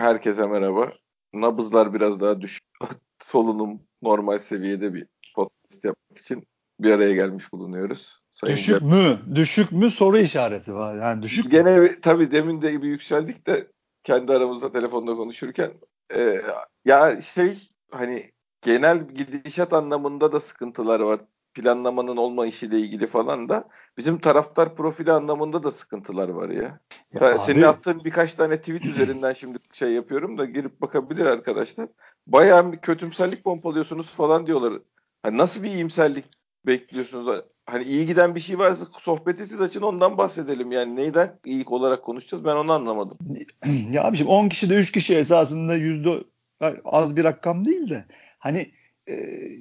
Herkese merhaba. Nabızlar biraz daha düşük. Solunum normal seviyede bir podcast yapmak için bir araya gelmiş bulunuyoruz. Sayın düşük Cem. mü? Düşük mü soru işareti var. Yani düşük Gene mü? tabii demin de bir yükseldik de kendi aramızda telefonda konuşurken e, ya şey hani genel gidişat anlamında da sıkıntılar var planlamanın olma işiyle ilgili falan da bizim taraftar profili anlamında da sıkıntılar var ya. ya Senin abi... attığın birkaç tane tweet üzerinden şimdi şey yapıyorum da girip bakabilir arkadaşlar. Bayağı bir kötümserlik pompalıyorsunuz falan diyorlar. Hani nasıl bir iyimserlik bekliyorsunuz? Hani iyi giden bir şey varsa sohbeti siz açın ondan bahsedelim. Yani neyden iyi olarak konuşacağız ben onu anlamadım. Ya abi şimdi 10 kişi de 3 kişi esasında yüzde az bir rakam değil de hani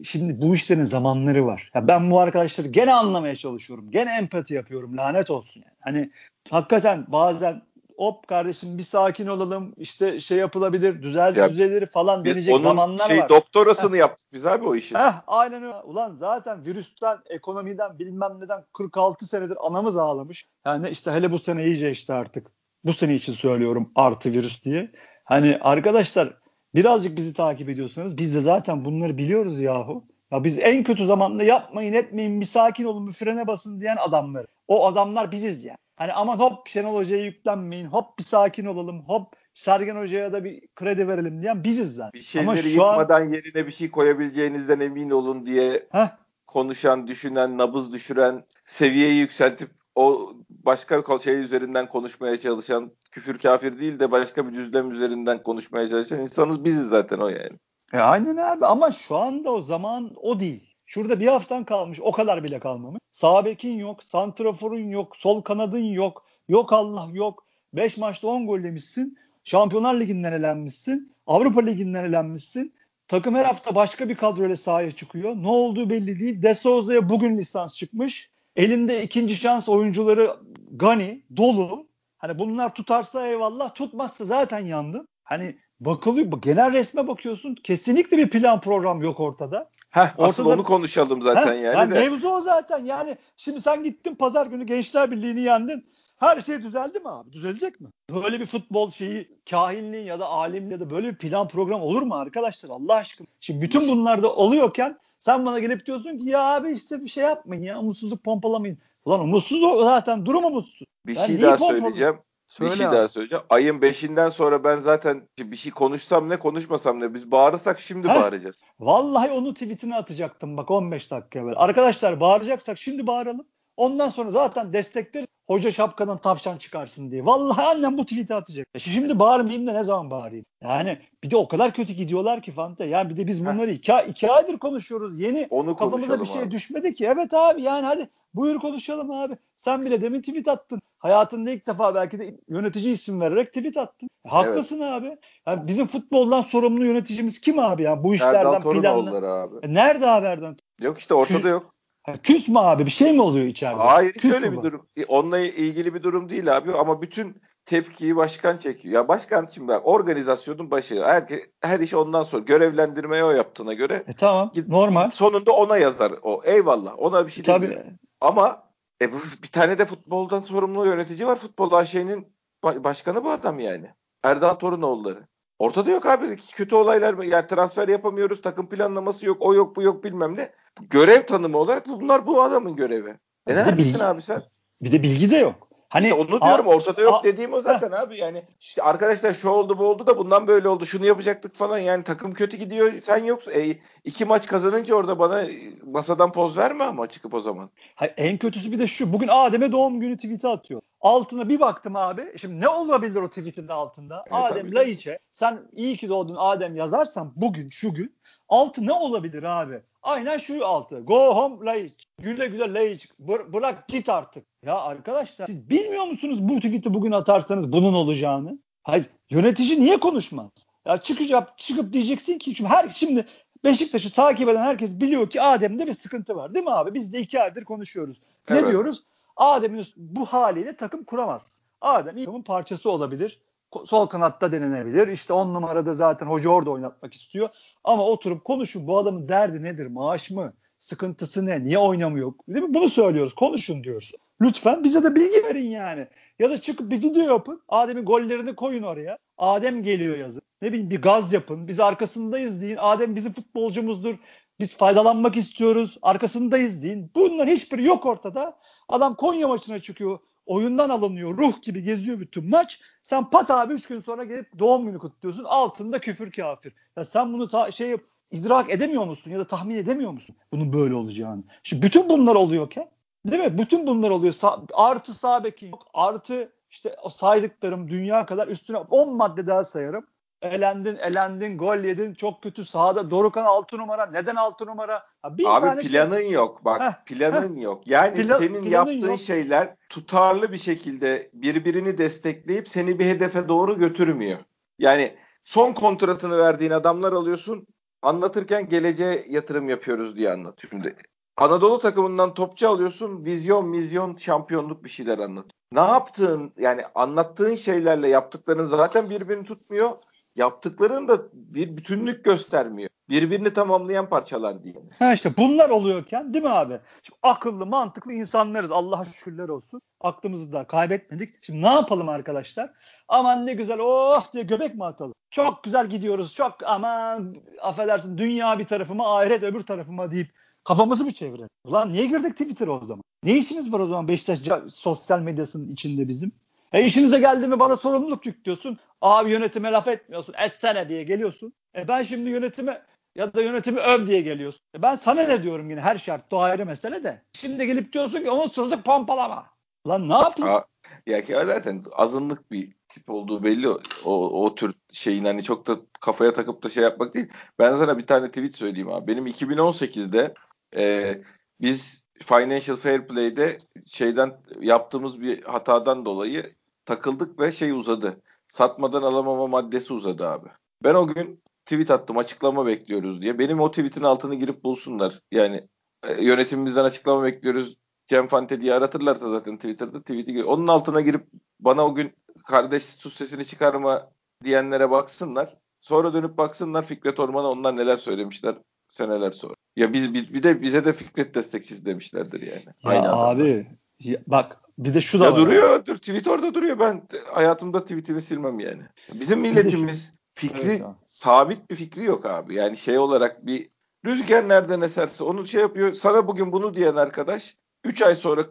şimdi bu işlerin zamanları var. Ya ben bu arkadaşları gene anlamaya çalışıyorum. Gene empati yapıyorum. Lanet olsun yani. Hani hakikaten bazen hop kardeşim bir sakin olalım işte şey yapılabilir düzel ya, düzelir falan denecek onun zamanlar şey, var. doktorasını Heh. yaptık biz abi o işi. Heh, aynen öyle. Ulan zaten virüsten, ekonomiden bilmem neden 46 senedir anamız ağlamış. Yani işte hele bu sene iyice işte artık. Bu sene için söylüyorum artı virüs diye. Hani arkadaşlar birazcık bizi takip ediyorsanız biz de zaten bunları biliyoruz yahu. Ya biz en kötü zamanda yapmayın etmeyin bir sakin olun bir frene basın diyen adamlar. O adamlar biziz yani. Hani aman hop Şenol Hoca'ya yüklenmeyin hop bir sakin olalım hop Sergen Hoca'ya da bir kredi verelim diyen biziz zaten. Bir şeyleri Ama şu yıkmadan an... yerine bir şey koyabileceğinizden emin olun diye Heh. konuşan, düşünen, nabız düşüren, seviyeyi yükseltip o başka şey üzerinden konuşmaya çalışan küfür kafir değil de başka bir düzlem üzerinden konuşmaya çalışan insanız biziz zaten o yani. E aynen abi ama şu anda o zaman o değil. Şurada bir haftan kalmış o kadar bile kalmamış. Sağ bekin yok, santraforun yok, sol kanadın yok, yok Allah yok. 5 maçta 10 gol demişsin. Şampiyonlar Ligi'nden elenmişsin. Avrupa Ligi'nden elenmişsin. Takım her hafta başka bir kadroyla sahaya çıkıyor. Ne olduğu belli değil. De Souza'ya bugün lisans çıkmış. Elinde ikinci şans oyuncuları Gani dolu. Hani bunlar tutarsa eyvallah tutmazsa zaten yandın. Hani bakılıyor genel resme bakıyorsun kesinlikle bir plan program yok ortada. Heh, ortada, asıl onu konuşalım zaten heh, yani, yani de. Mevzu o zaten yani şimdi sen gittin pazar günü Gençler Birliği'ni yendin. Her şey düzeldi mi abi? Düzelecek mi? Böyle bir futbol şeyi kahinliğin ya da alimliğin ya da böyle bir plan program olur mu arkadaşlar Allah aşkına? Şimdi bütün bunlar da oluyorken sen bana gelip diyorsun ki ya abi işte bir şey yapmayın ya umutsuzluk pompalamayın. Ulan umutsuz o zaten durum umutsuz. Bir ben şey daha söyleyeceğim. Söyle bir şey abi. daha söyleyeceğim. Ayın 5'inden sonra ben zaten bir şey konuşsam ne konuşmasam ne biz bağırırsak şimdi Heh, bağıracağız. Vallahi onu tweetini atacaktım bak 15 dakika evvel. Arkadaşlar bağıracaksak şimdi bağıralım. Ondan sonra zaten destekler hoca şapkadan tavşan çıkarsın diye. Vallahi annem bu tweet'i atacak. E şimdi bağırmayayım da ne zaman bağırayım? Yani bir de o kadar kötü gidiyorlar ki Fante. Yani bir de biz bunları iki, iki aydır konuşuyoruz. Yeni Onu kafamıza bir şey abi. düşmedi ki. Evet abi yani hadi buyur konuşalım abi. Sen bile demin tweet attın. Hayatında ilk defa belki de yönetici isim vererek tweet attın. E, haklısın evet. abi. Yani bizim futboldan sorumlu yöneticimiz kim abi ya? Bu işlerden planla. Abi. E nerede haberden? Yok işte ortada yok. Küs mü abi? Bir şey mi oluyor içeride? Hayır hiç öyle bir durum. Onunla ilgili bir durum değil abi ama bütün tepkiyi başkan çekiyor. Ya başkan kim ben? Organizasyonun başı. Her, her iş ondan sonra görevlendirmeye o yaptığına göre. E tamam. Normal. Sonunda ona yazar o. Eyvallah. Ona bir şey Tabii. Demiyor. Ama e bir tane de futboldan sorumlu yönetici var. Futbol AŞ'nin başkanı bu adam yani. Erdal Torunoğulları. Ortada yok abi. Kötü olaylar yani transfer yapamıyoruz. Takım planlaması yok. O yok bu yok bilmem ne. Görev tanımı olarak bunlar bu adamın görevi. E ne bilgi, abi sen? Bir de bilgi de yok. Hani işte onu diyorum a, ortada yok a, dediğim o zaten a, abi yani işte arkadaşlar şu oldu bu oldu da bundan böyle oldu şunu yapacaktık falan yani takım kötü gidiyor sen yoksun. E, iki maç kazanınca orada bana masadan poz verme ama çıkıp o zaman. Hayır, en kötüsü bir de şu bugün Adem'e doğum günü tweet'i atıyor. Altına bir baktım abi. Şimdi ne olabilir o tweet'in altında? Evet, Adem Laiç'e sen iyi ki doğdun Adem yazarsan bugün şu gün altı ne olabilir abi? Aynen şu altı. Go home Laiç. Güle güle Laiç. Bır- bırak git artık. Ya arkadaşlar siz bilmiyor musunuz bu tweet'i bugün atarsanız bunun olacağını? Hayır yönetici niye konuşmaz? Ya çıkacak çıkıp diyeceksin ki şimdi her şimdi Beşiktaş'ı takip eden herkes biliyor ki Adem'de bir sıkıntı var değil mi abi? Biz de iki aydır konuşuyoruz. Evet. Ne diyoruz? Adem'in bu haliyle takım kuramaz. Adem takımın parçası olabilir. Sol kanatta denenebilir. İşte on numarada zaten hoca orada oynatmak istiyor. Ama oturup konuşun bu adamın derdi nedir? Maaş mı? Sıkıntısı ne? Niye oynamıyor? Değil mi? Bunu söylüyoruz. Konuşun diyoruz. Lütfen bize de bilgi verin yani. Ya da çıkıp bir video yapın. Adem'in gollerini koyun oraya. Adem geliyor yazın. Ne bileyim bir gaz yapın. Biz arkasındayız deyin. Adem bizim futbolcumuzdur. Biz faydalanmak istiyoruz. Arkasındayız deyin. Bunların hiçbiri yok ortada. Adam Konya maçına çıkıyor. Oyundan alınıyor. Ruh gibi geziyor bütün maç. Sen pat abi 3 gün sonra gelip doğum günü kutluyorsun. Altında küfür kafir. Ya sen bunu ta- şey idrak edemiyor musun ya da tahmin edemiyor musun? Bunun böyle olacağını. Şimdi bütün bunlar oluyorken değil mi? Bütün bunlar oluyor. Sa- artı sağ bekin yok. Artı işte o saydıklarım dünya kadar üstüne 10 madde daha sayarım. Elendin, elendin, gol yedin, çok kötü sahada. Dorukan 6 numara. Neden 6 numara? Ha, bir Abi tane şey- planın şey... yok. Bak heh, planın heh. yok. Yani Pla- senin yaptığın yok. şeyler tutarlı bir şekilde birbirini destekleyip seni bir hedefe doğru götürmüyor. Yani son kontratını verdiğin adamlar alıyorsun. Anlatırken geleceğe yatırım yapıyoruz diye anlat. Şimdi Anadolu takımından topçu alıyorsun. Vizyon, vizyon, şampiyonluk bir şeyler anlat. Ne yaptığın yani anlattığın şeylerle yaptıkların zaten birbirini tutmuyor yaptıkların da bir bütünlük göstermiyor. Birbirini tamamlayan parçalar değil. Ha işte bunlar oluyorken değil mi abi? Şimdi akıllı, mantıklı insanlarız. Allah'a şükürler olsun. Aklımızı da kaybetmedik. Şimdi ne yapalım arkadaşlar? Aman ne güzel oh diye göbek mi atalım? Çok güzel gidiyoruz. Çok aman affedersin dünya bir tarafıma ahiret öbür tarafıma deyip kafamızı mı çevirelim? Ulan niye girdik Twitter'a o zaman? Ne işimiz var o zaman Beşiktaş sosyal medyasının içinde bizim? E işinize geldi mi bana sorumluluk yüklüyorsun. Abi yönetime laf etmiyorsun. Etsene diye geliyorsun. E ben şimdi yönetime ya da yönetimi öv diye geliyorsun. E ben sana ne diyorum yine her şart o ayrı mesele de. Şimdi gelip diyorsun ki umutsuzluk pompalama. Lan ne yapayım? Aa, ya ki zaten azınlık bir tip olduğu belli o, o, o tür şeyin hani çok da kafaya takıp da şey yapmak değil. Ben sana bir tane tweet söyleyeyim abi. Benim 2018'de e, biz Financial Fair Play'de şeyden yaptığımız bir hatadan dolayı takıldık ve şey uzadı. Satmadan alamama maddesi uzadı abi. Ben o gün tweet attım açıklama bekliyoruz diye. Benim o tweetin altını girip bulsunlar. Yani e, yönetimimizden açıklama bekliyoruz. Cem Fante diye aratırlarsa zaten Twitter'da tweet'i onun altına girip bana o gün kardeş sus sesini çıkarma diyenlere baksınlar. Sonra dönüp baksınlar Fikret Orman'a onlar neler söylemişler seneler sonra. Ya biz, biz bir de bize de Fikret destekçisi demişlerdir yani. Ya Aynı abi ya, bak bir de şu da ya var. duruyor. Dur, tweet orada duruyor. Ben hayatımda tweetimi silmem yani. Bizim milletimiz fikri evet, sabit bir fikri yok abi. Yani şey olarak bir rüzgar nereden eserse onu şey yapıyor. Sana bugün bunu diyen arkadaş 3 ay sonra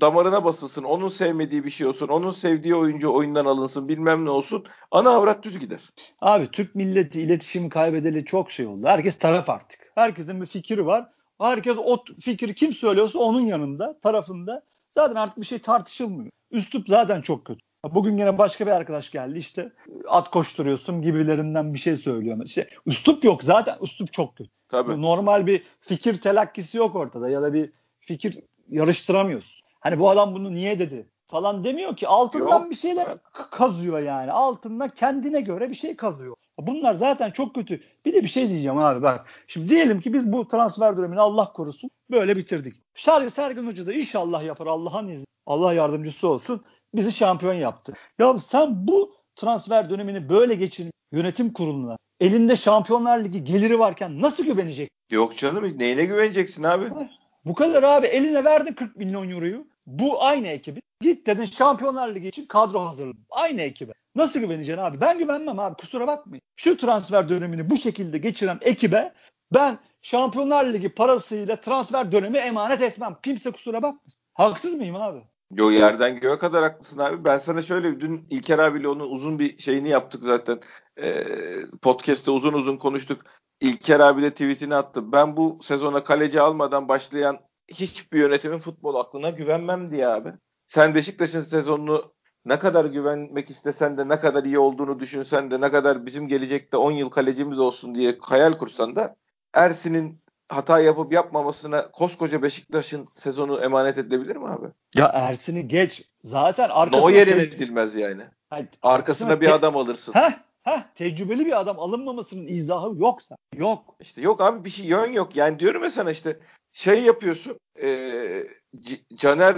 damarına basılsın. Onun sevmediği bir şey olsun. Onun sevdiği oyuncu oyundan alınsın. Bilmem ne olsun. Ana avrat düz gider. Abi Türk milleti iletişimi kaybedeli çok şey oldu. Herkes taraf artık. Herkesin bir fikri var. Herkes o fikri kim söylüyorsa onun yanında, tarafında. Zaten artık bir şey tartışılmıyor. Üslup zaten çok kötü. Bugün yine başka bir arkadaş geldi işte at koşturuyorsun gibilerinden bir şey söylüyor. İşte üslup yok zaten üslup çok kötü. Tabii. Normal bir fikir telakkisi yok ortada ya da bir fikir yarıştıramıyorsun. Hani bu adam bunu niye dedi falan demiyor ki altından yok. bir şeyler kazıyor yani. Altından kendine göre bir şey kazıyor. Bunlar zaten çok kötü. Bir de bir şey diyeceğim abi bak. Şimdi diyelim ki biz bu transfer dönemini Allah korusun böyle bitirdik. Şarkı Sergen Hoca da inşallah yapar Allah'ın izni. Allah yardımcısı olsun. Bizi şampiyon yaptı. Ya sen bu transfer dönemini böyle geçirip yönetim kuruluna elinde Şampiyonlar Ligi geliri varken nasıl güvenecek? Yok canım neyine güveneceksin abi? Bu kadar abi eline verdin 40 milyon euroyu. Bu aynı ekibi. Git dedin Şampiyonlar Ligi için kadro hazırladım. Aynı ekibe. Nasıl güveneceksin abi? Ben güvenmem abi kusura bakmayın. Şu transfer dönemini bu şekilde geçiren ekibe ben Şampiyonlar Ligi parasıyla transfer dönemi emanet etmem. Kimse kusura bakmasın. Haksız mıyım abi? Yo yerden göğe kadar haklısın abi. Ben sana şöyle dün İlker abiyle onun uzun bir şeyini yaptık zaten. Ee, podcast'te uzun uzun konuştuk. İlker abi de tweetini attı. Ben bu sezona kaleci almadan başlayan hiçbir yönetimin futbol aklına güvenmem diye abi. Sen Beşiktaş'ın sezonunu ne kadar güvenmek istesen de ne kadar iyi olduğunu düşünsen de ne kadar bizim gelecekte 10 yıl kalecimiz olsun diye hayal kursan da Ersin'in hata yapıp yapmamasına koskoca Beşiktaş'ın sezonu emanet edilebilir mi abi? Ya Ersin'i geç. Zaten arkasına... O yerine edilmez yani. Hayır, Arkasına bir adam alırsın. Heh, heh, tecrübeli bir adam alınmamasının izahı yoksa. Yok. İşte yok abi bir şey yön yok. Yani diyorum ya sana işte şey yapıyorsun. E, Caner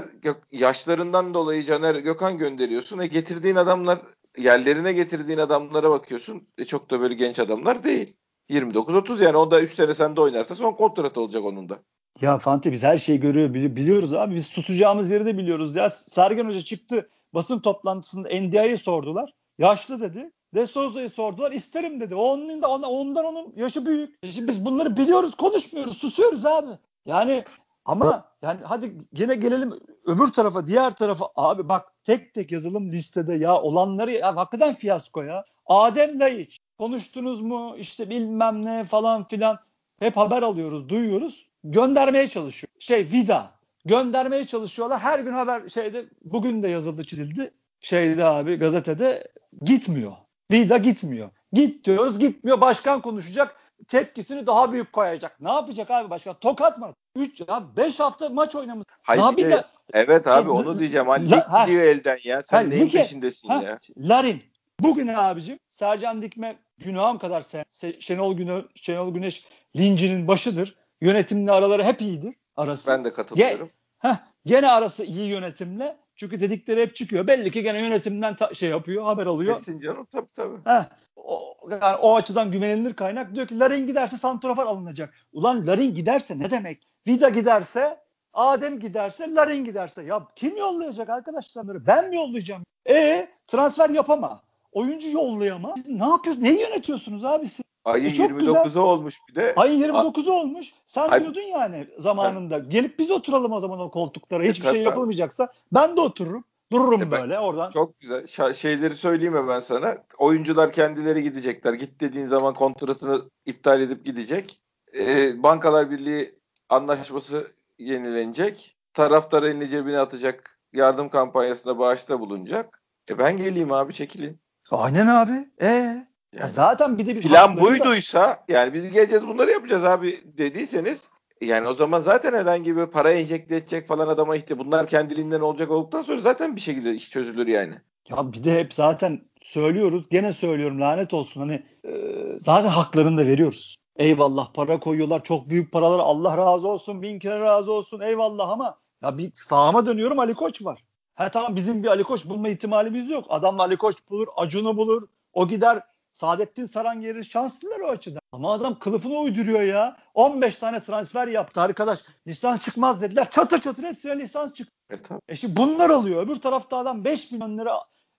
yaşlarından dolayı Caner Gökhan gönderiyorsun. E getirdiğin adamlar yerlerine getirdiğin adamlara bakıyorsun. E çok da böyle genç adamlar değil. 29-30 yani o da 3 sene sende oynarsa son kontrat olacak onun da. Ya Fante biz her şeyi görüyor biliyoruz abi. Biz tutacağımız yeri de biliyoruz ya. Sergen Hoca çıktı basın toplantısında NDI'ye sordular. Yaşlı dedi. De Souza'yı sordular. isterim dedi. Onun da ondan onun yaşı büyük. E şimdi biz bunları biliyoruz, konuşmuyoruz, susuyoruz abi. Yani ama yani hadi gene gelelim öbür tarafa, diğer tarafa. Abi bak tek tek yazılım listede ya olanları ya hakikaten fiyasko ya. Adem Laiç konuştunuz mu işte bilmem ne falan filan. Hep haber alıyoruz, duyuyoruz. Göndermeye çalışıyor. Şey Vida göndermeye çalışıyorlar. Her gün haber şeyde bugün de yazıldı, çizildi. Şeyde abi gazetede gitmiyor. Vida gitmiyor. Git diyoruz gitmiyor. Başkan konuşacak. Tepkisini daha büyük koyacak. Ne yapacak abi başkan? Tokat mı? 3 ya 5 hafta maç oynamış. Hayır, daha bir de, evet abi şey, onu diyeceğim. Hani lig gidiyor elden ya. Sen ha, neyin lige, peşindesin ha, ya? Larin. Bugün abicim Sercan Dikme günahım kadar sen, Şenol, Güne, Şenol Güneş lincinin başıdır. Yönetimle araları hep iyidir. Arası. Ben de katılıyorum. Ge, heh, gene arası iyi yönetimle. Çünkü dedikleri hep çıkıyor. Belli ki gene yönetimden ta- şey yapıyor, haber alıyor. Kesin canım tabii tabii. Heh, o, yani o açıdan güvenilir kaynak. Diyor ki Larin giderse Santrafor alınacak. Ulan Larin giderse ne demek? Vida giderse Adem giderse, Larin giderse. Ya kim yollayacak arkadaşlar? Ben mi yollayacağım? E transfer yapama. Oyuncu yollayama. Siz ne yapıyorsunuz? Neyi yönetiyorsunuz abi siz? Ayın e 29'u olmuş bir de. Ayın 29'u olmuş. Sen Ay, diyordun yani zamanında. Ha. Gelip biz oturalım o zaman o koltuklara. Hiçbir e, şey yapılmayacaksa ben de otururum. Dururum e, böyle oradan. Çok güzel. Ş- şeyleri söyleyeyim mi ben sana? Oyuncular kendileri gidecekler. Git dediğin zaman kontratını iptal edip gidecek. E, Bankalar Birliği anlaşması yenilenecek. Taraftar elini cebine atacak. Yardım kampanyasında bağışta bulunacak. E ben geleyim abi çekilin. Aynen abi. E yani zaten bir de bir plan buyduysa da... yani biz geleceğiz bunları yapacağız abi dediyseniz yani o zaman zaten herhangi bir para enjekte edecek falan adama ihtiyaç. Bunlar kendiliğinden olacak olduktan sonra zaten bir şekilde iş çözülür yani. Ya bir de hep zaten söylüyoruz. Gene söylüyorum lanet olsun. Hani e, zaten haklarını da veriyoruz. Eyvallah para koyuyorlar. Çok büyük paralar. Allah razı olsun. Bin kere razı olsun. Eyvallah ama ya bir sağıma dönüyorum Ali Koç var. Ha tamam bizim bir Ali Koç bulma ihtimalimiz yok. Adam Ali Koç bulur. Acun'u bulur. O gider Saadettin Saran gelir şanslılar o açıdan. Ama adam kılıfını uyduruyor ya. 15 tane transfer yaptı arkadaş. Lisans çıkmaz dediler. Çatır çatır hepsine lisans çıktı. E, e şimdi bunlar alıyor. Öbür tarafta adam 5 milyon lira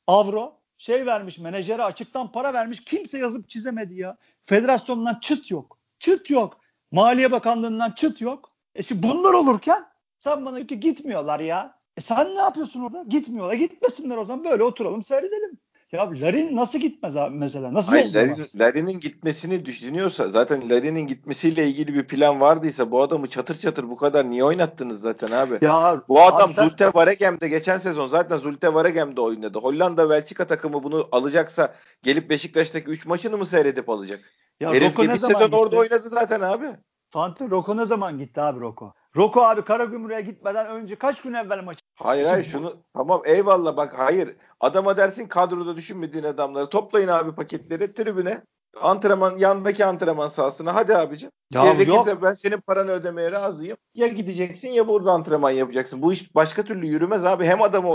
avro şey vermiş menajere açıktan para vermiş. Kimse yazıp çizemedi ya. Federasyondan çıt yok. Çıt yok. Maliye Bakanlığı'ndan çıt yok. E şimdi bunlar olurken sen bana ki gitmiyorlar ya. E sen ne yapıyorsun orada? Gitmiyorlar. Gitmesinler o zaman böyle oturalım seyredelim. Ya Larin nasıl gitmez abi mesela? Nasıl Hayır, Larin, Larin'in gitmesini düşünüyorsa zaten Larin'in gitmesiyle ilgili bir plan vardıysa bu adamı çatır çatır bu kadar niye oynattınız zaten abi? Ya bu adam sen... Zulte Varegem'de geçen sezon zaten Zulte Varegem'de oynadı. Hollanda Belçika takımı bunu alacaksa gelip Beşiktaş'taki 3 maçını mı seyredip alacak? Ya Herif Roko bir sezon gitti? orada oynadı zaten abi. Fante Roko ne zaman gitti abi Roko? Roko abi Karagümrük'e gitmeden önce kaç gün evvel maç? Hayır hayır şunu tamam eyvallah bak hayır adama dersin kadroda düşünmediğin adamları toplayın abi paketleri tribüne antrenman yandaki antrenman sahasına hadi abicim. Ya Gerekirse ben senin paranı ödemeye razıyım. Ya gideceksin ya burada antrenman yapacaksın. Bu iş başka türlü yürümez abi. Hem adam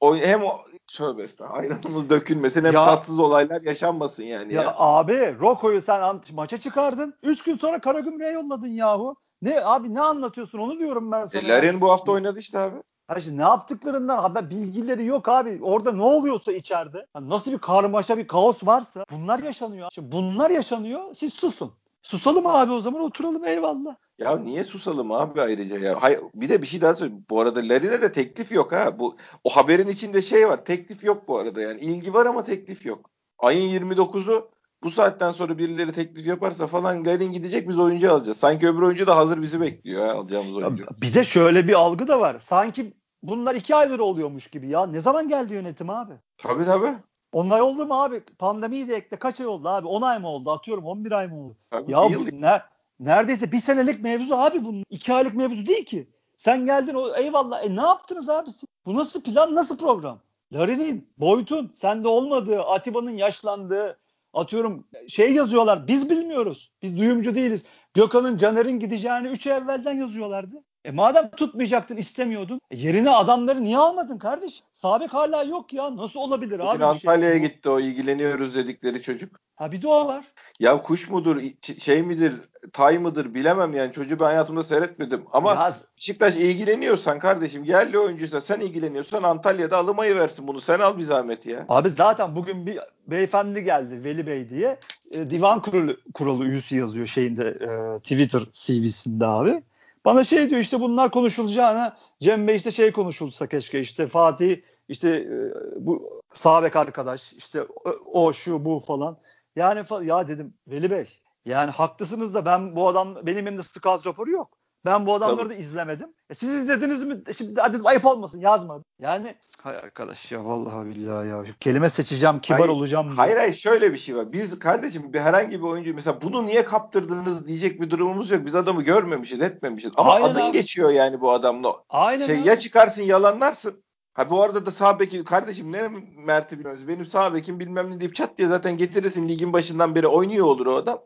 o, hem o tövbe estağfurullah ayranımız dökülmesin hem ya, tatsız olaylar yaşanmasın yani. Ya, ya. abi Roko'yu sen maça çıkardın. Üç gün sonra Karagümrük'e yolladın yahu. Ne abi ne anlatıyorsun onu diyorum ben sana. E, Larin bu hafta oynadı işte abi. Ha işte ne yaptıklarından haber bilgileri yok abi. Orada ne oluyorsa içeride yani nasıl bir karmaşa bir kaos varsa bunlar yaşanıyor. Şimdi bunlar yaşanıyor. Siz susun. Susalım abi o zaman oturalım eyvallah. Ya niye susalım abi ayrıca ya? Hayır, bir de bir şey daha söyleyeyim. Bu arada Larin'e de teklif yok ha. Bu o haberin içinde şey var. Teklif yok bu arada yani. ilgi var ama teklif yok. Ayın 29'u bu saatten sonra birileri teklif yaparsa falan Larin gidecek biz oyuncu alacağız. Sanki öbür oyuncu da hazır bizi bekliyor ha, alacağımız oyuncu. Bir de şöyle bir algı da var. Sanki bunlar iki aydır oluyormuş gibi ya. Ne zaman geldi yönetim abi? Tabii tabii. 10 ay oldu mu abi? Pandemiyi de ekle kaç ay oldu abi? 10 ay mı oldu? Atıyorum 11 ay mı oldu? Tabii ya bu ne, neredeyse bir senelik mevzu abi bunun. 2 aylık mevzu değil ki. Sen geldin o eyvallah. E ne yaptınız abi? Bu nasıl plan nasıl program? Larin'in, Boyut'un sende olmadığı, Atiba'nın yaşlandığı, atıyorum şey yazıyorlar. Biz bilmiyoruz. Biz duyumcu değiliz. Gökhan'ın Caner'in gideceğini 3 ay evvelden yazıyorlardı. E madem tutmayacaktın istemiyordun. E yerine adamları niye almadın kardeş? Sabek hala yok ya. Nasıl olabilir Bugün abi? bir şey? Antalya'ya gitti o ilgileniyoruz dedikleri çocuk. Ha bir de o var. Ya kuş mudur, şey midir, tay mıdır bilemem yani çocuğu ben hayatımda seyretmedim. Ama Ya, Beşiktaş ilgileniyorsan kardeşim yerli oyuncuysa sen ilgileniyorsan Antalya'da alımayı versin bunu. Sen al bir zahmet ya. abi zaten bugün bir beyefendi geldi Veli Bey diye. E, divan kurulu, kurulu üyesi yazıyor şeyinde e, Twitter CV'sinde abi. Bana şey diyor işte bunlar konuşulacağına Cem Bey işte şey konuşulsa keşke işte Fatih işte e, bu Sabek arkadaş işte o, şu bu falan. Yani ya dedim Veli Bey yani haklısınız da ben bu adam benim elimde scout raporu yok. Ben bu adamları da izlemedim. E siz izlediniz mi? E Şimdi hadi ayıp olmasın yazmadım. Yani hay arkadaş ya vallahi billahi ya. Şu kelime seçeceğim, kibar Hayır, olacağım. diye. Hayır hayır şöyle bir şey var. Biz kardeşim bir herhangi bir oyuncu mesela bunu niye kaptırdınız diyecek bir durumumuz yok. Biz adamı görmemişiz, etmemişiz. Ama Aynen adın abi. geçiyor yani bu adamla. Aynen Şey abi. ya çıkarsın yalanlarsın. Ha bu arada da sağ beki kardeşim ne Mert'i bilmiyoruz. Benim sağ bekim bilmem ne deyip çat diye zaten getirirsin ligin başından beri oynuyor olur o adam.